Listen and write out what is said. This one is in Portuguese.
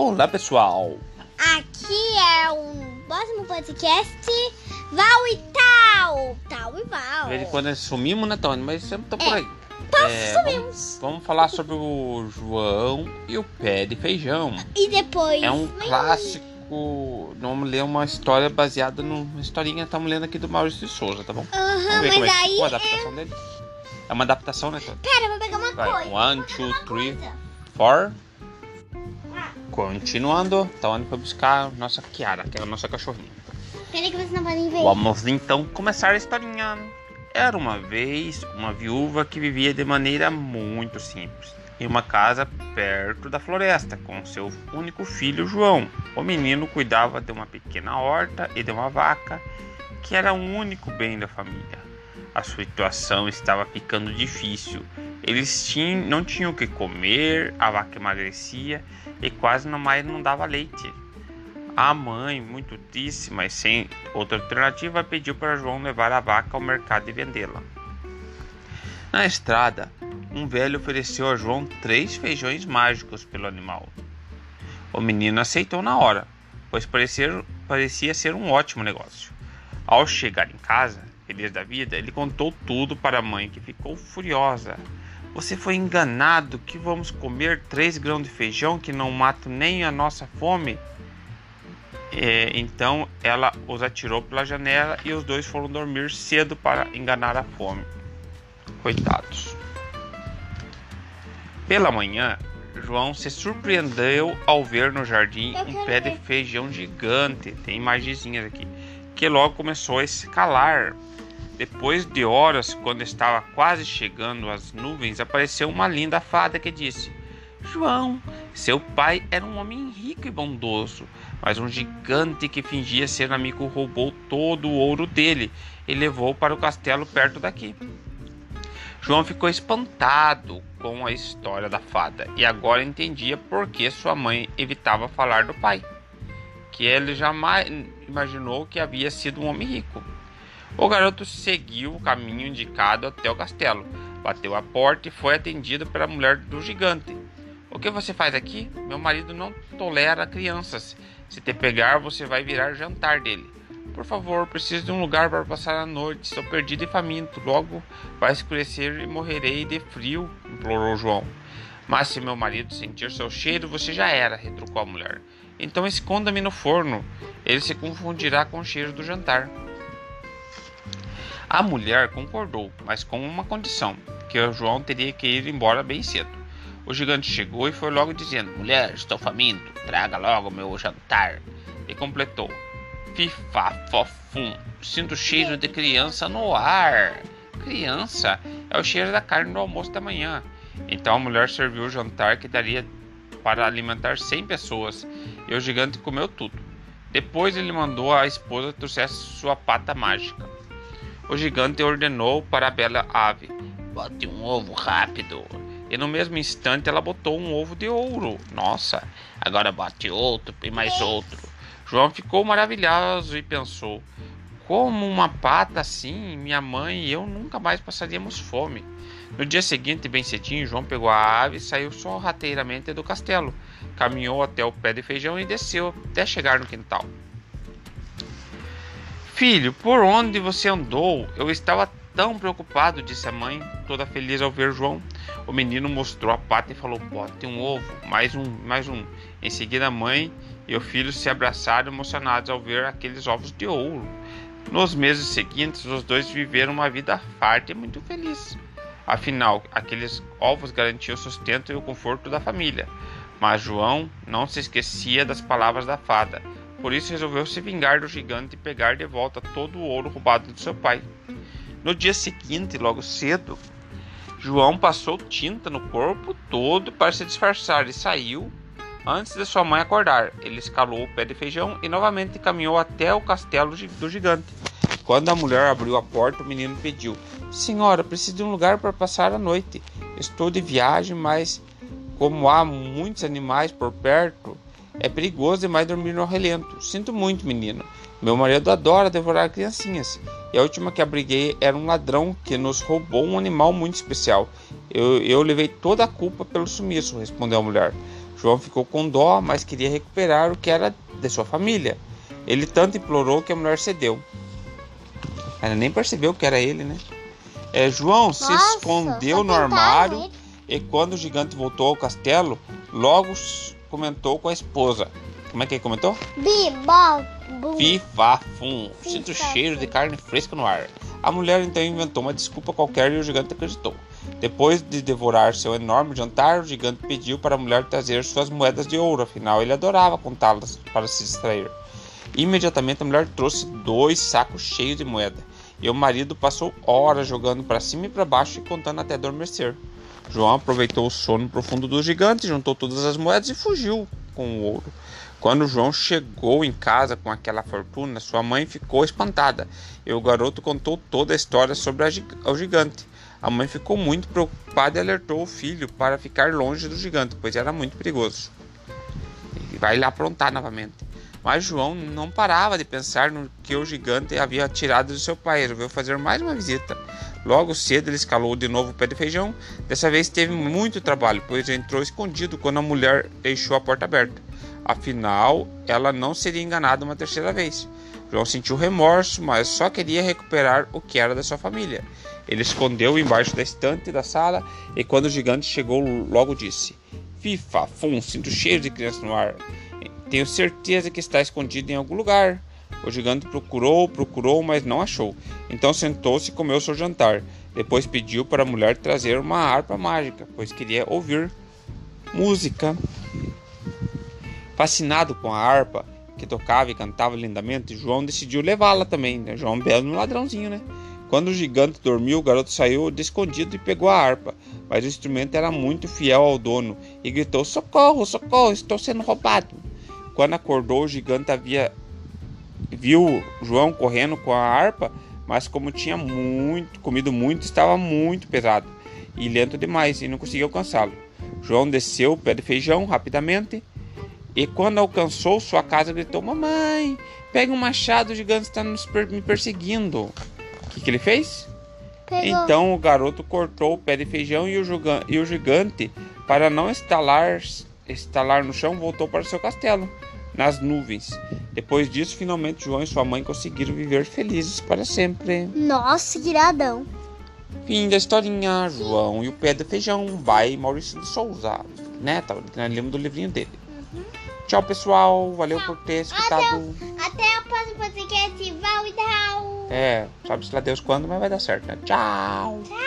Olá, pessoal. Aqui é um próximo podcast Val e Tal. Tal e Val. De vez em quando sumimos, né, Tony? Mas sempre tô por aí. Tá, É. Vamos, vamos falar sobre o João e o pé de feijão. E depois. É um clássico. Vamos ler uma história baseada numa historinha que estamos lendo aqui do Maurício de Souza, tá bom? Aham, como mas é aí. ficou a adaptação dele. É uma adaptação, né? Pera, eu vou pegar uma Vai, coisa. one, two, uma three. coisa. Continuando, Tony foi buscar a nossa Kiara, que é a nossa cachorrinha. Pera que vocês não podem ver. Vamos então começar a historinha. Era uma vez uma viúva que vivia de maneira muito simples em uma casa perto da floresta com seu único filho João. O menino cuidava de uma pequena horta e de uma vaca que era o único bem da família. A situação estava ficando difícil. Eles tinham, não tinham o que comer, a vaca emagrecia e quase não mais não dava leite. A mãe, muito triste, mas sem outra alternativa, pediu para João levar a vaca ao mercado e vendê-la. Na estrada, um velho ofereceu a João três feijões mágicos pelo animal. O menino aceitou na hora, pois parecia, parecia ser um ótimo negócio. Ao chegar em casa, feliz da vida, ele contou tudo para a mãe, que ficou furiosa. Você foi enganado que vamos comer três grãos de feijão que não matam nem a nossa fome? É, então ela os atirou pela janela e os dois foram dormir cedo para enganar a fome. Coitados. Pela manhã, João se surpreendeu ao ver no jardim um pé de feijão gigante, tem imagenzinhas aqui, que logo começou a escalar. Depois de horas, quando estava quase chegando às nuvens, apareceu uma linda fada que disse: João, seu pai era um homem rico e bondoso, mas um gigante que fingia ser amigo roubou todo o ouro dele e levou para o castelo perto daqui. João ficou espantado com a história da fada e agora entendia por que sua mãe evitava falar do pai, que ele jamais imaginou que havia sido um homem rico. O garoto seguiu o caminho indicado até o castelo, bateu a porta e foi atendido pela mulher do gigante. O que você faz aqui? Meu marido não tolera crianças. Se te pegar, você vai virar jantar dele. Por favor, preciso de um lugar para passar a noite. Estou perdido e faminto. Logo vai escurecer e morrerei de frio, implorou João. Mas se meu marido sentir seu cheiro, você já era, retrucou a mulher. Então esconda-me no forno. Ele se confundirá com o cheiro do jantar. A mulher concordou, mas com uma condição: que o João teria que ir embora bem cedo. O gigante chegou e foi logo dizendo: Mulher, estou faminto, traga logo meu jantar. E completou: Fifá, fofum, sinto cheiro de criança no ar. Criança é o cheiro da carne do almoço da manhã. Então a mulher serviu o jantar que daria para alimentar 100 pessoas e o gigante comeu tudo. Depois ele mandou a esposa trouxesse sua pata mágica. O gigante ordenou para a bela ave: Bote um ovo rápido. E no mesmo instante ela botou um ovo de ouro. Nossa, agora bote outro e mais outro. João ficou maravilhoso e pensou: Como uma pata assim, minha mãe e eu nunca mais passaríamos fome. No dia seguinte, bem cedinho, João pegou a ave e saiu sorrateiramente do castelo. Caminhou até o pé de feijão e desceu até chegar no quintal. Filho, por onde você andou? Eu estava tão preocupado, disse a mãe, toda feliz ao ver João. O menino mostrou a pata e falou: Bote um ovo, mais um, mais um. Em seguida, a mãe e o filho se abraçaram emocionados ao ver aqueles ovos de ouro. Nos meses seguintes, os dois viveram uma vida farta e muito feliz. Afinal, aqueles ovos garantiam o sustento e o conforto da família. Mas João não se esquecia das palavras da fada. Por isso resolveu se vingar do gigante e pegar de volta todo o ouro roubado de seu pai. No dia seguinte, logo cedo, João passou tinta no corpo todo para se disfarçar e saiu antes de sua mãe acordar. Ele escalou o pé de feijão e novamente caminhou até o castelo do gigante. Quando a mulher abriu a porta, o menino pediu: Senhora, preciso de um lugar para passar a noite. Estou de viagem, mas como há muitos animais por perto, é perigoso demais dormir no relento. Sinto muito, menino. Meu marido adora devorar criancinhas. E a última que abriguei era um ladrão que nos roubou um animal muito especial. Eu, eu levei toda a culpa pelo sumiço, respondeu a mulher. João ficou com dó, mas queria recuperar o que era de sua família. Ele tanto implorou que a mulher cedeu. Ela nem percebeu que era ele, né? É, João Nossa, se escondeu no armário ele. e quando o gigante voltou ao castelo, logo comentou com a esposa. Como é que ele comentou? Bi, bo, bu. Fifa, fum, sinto cheiro de carne fresca no ar. A mulher então inventou uma desculpa qualquer e o gigante acreditou. Depois de devorar seu enorme jantar, o gigante pediu para a mulher trazer suas moedas de ouro, afinal ele adorava contá-las para se distrair. Imediatamente a mulher trouxe dois sacos cheios de moeda, e o marido passou horas jogando para cima e para baixo e contando até adormecer. João aproveitou o sono profundo do gigante, juntou todas as moedas e fugiu com o ouro. Quando João chegou em casa com aquela fortuna, sua mãe ficou espantada e o garoto contou toda a história sobre o gigante. A mãe ficou muito preocupada e alertou o filho para ficar longe do gigante, pois era muito perigoso. E vai lá aprontar novamente. Mas João não parava de pensar no que o gigante havia tirado de seu pai. Resolveu fazer mais uma visita. Logo cedo ele escalou de novo o pé de feijão. Dessa vez teve muito trabalho, pois entrou escondido quando a mulher deixou a porta aberta. Afinal, ela não seria enganada uma terceira vez. João sentiu remorso, mas só queria recuperar o que era da sua família. Ele escondeu embaixo da estante da sala e quando o gigante chegou, logo disse: Fifa, fum, sinto cheiro de criança no ar. Tenho certeza que está escondido em algum lugar. O gigante procurou, procurou, mas não achou. Então sentou-se e comeu seu jantar. Depois pediu para a mulher trazer uma harpa mágica, pois queria ouvir música. Fascinado com a harpa, que tocava e cantava lindamente, João decidiu levá-la também. Né? João é belo ladrãozinho, né? Quando o gigante dormiu, o garoto saiu escondido e pegou a harpa, mas o instrumento era muito fiel ao dono e gritou: Socorro, socorro, estou sendo roubado. Quando acordou, o gigante havia viu João correndo com a harpa, mas como tinha muito comido muito, estava muito pesado e lento demais e não conseguia alcançá-lo. João desceu o pé de feijão rapidamente e quando alcançou sua casa gritou: Mamãe, pega um machado, o gigante está me perseguindo. O que, que ele fez? Pegou. Então o garoto cortou o pé de feijão e e o gigante, para não estalar, estalar no chão, voltou para o seu castelo, nas nuvens. Depois disso, finalmente João e sua mãe conseguiram viver felizes para sempre. Nossa, que iradão. Fim da historinha, João e o pé de feijão, by Maurício de Souza. Né? Tá, lembro do livrinho dele. Tchau, pessoal. Valeu por ter escutado. Até o próximo podcast. Val e Dal. É, sabe-se lá Deus quando, mas vai dar certo, né? Tchau. Tchau.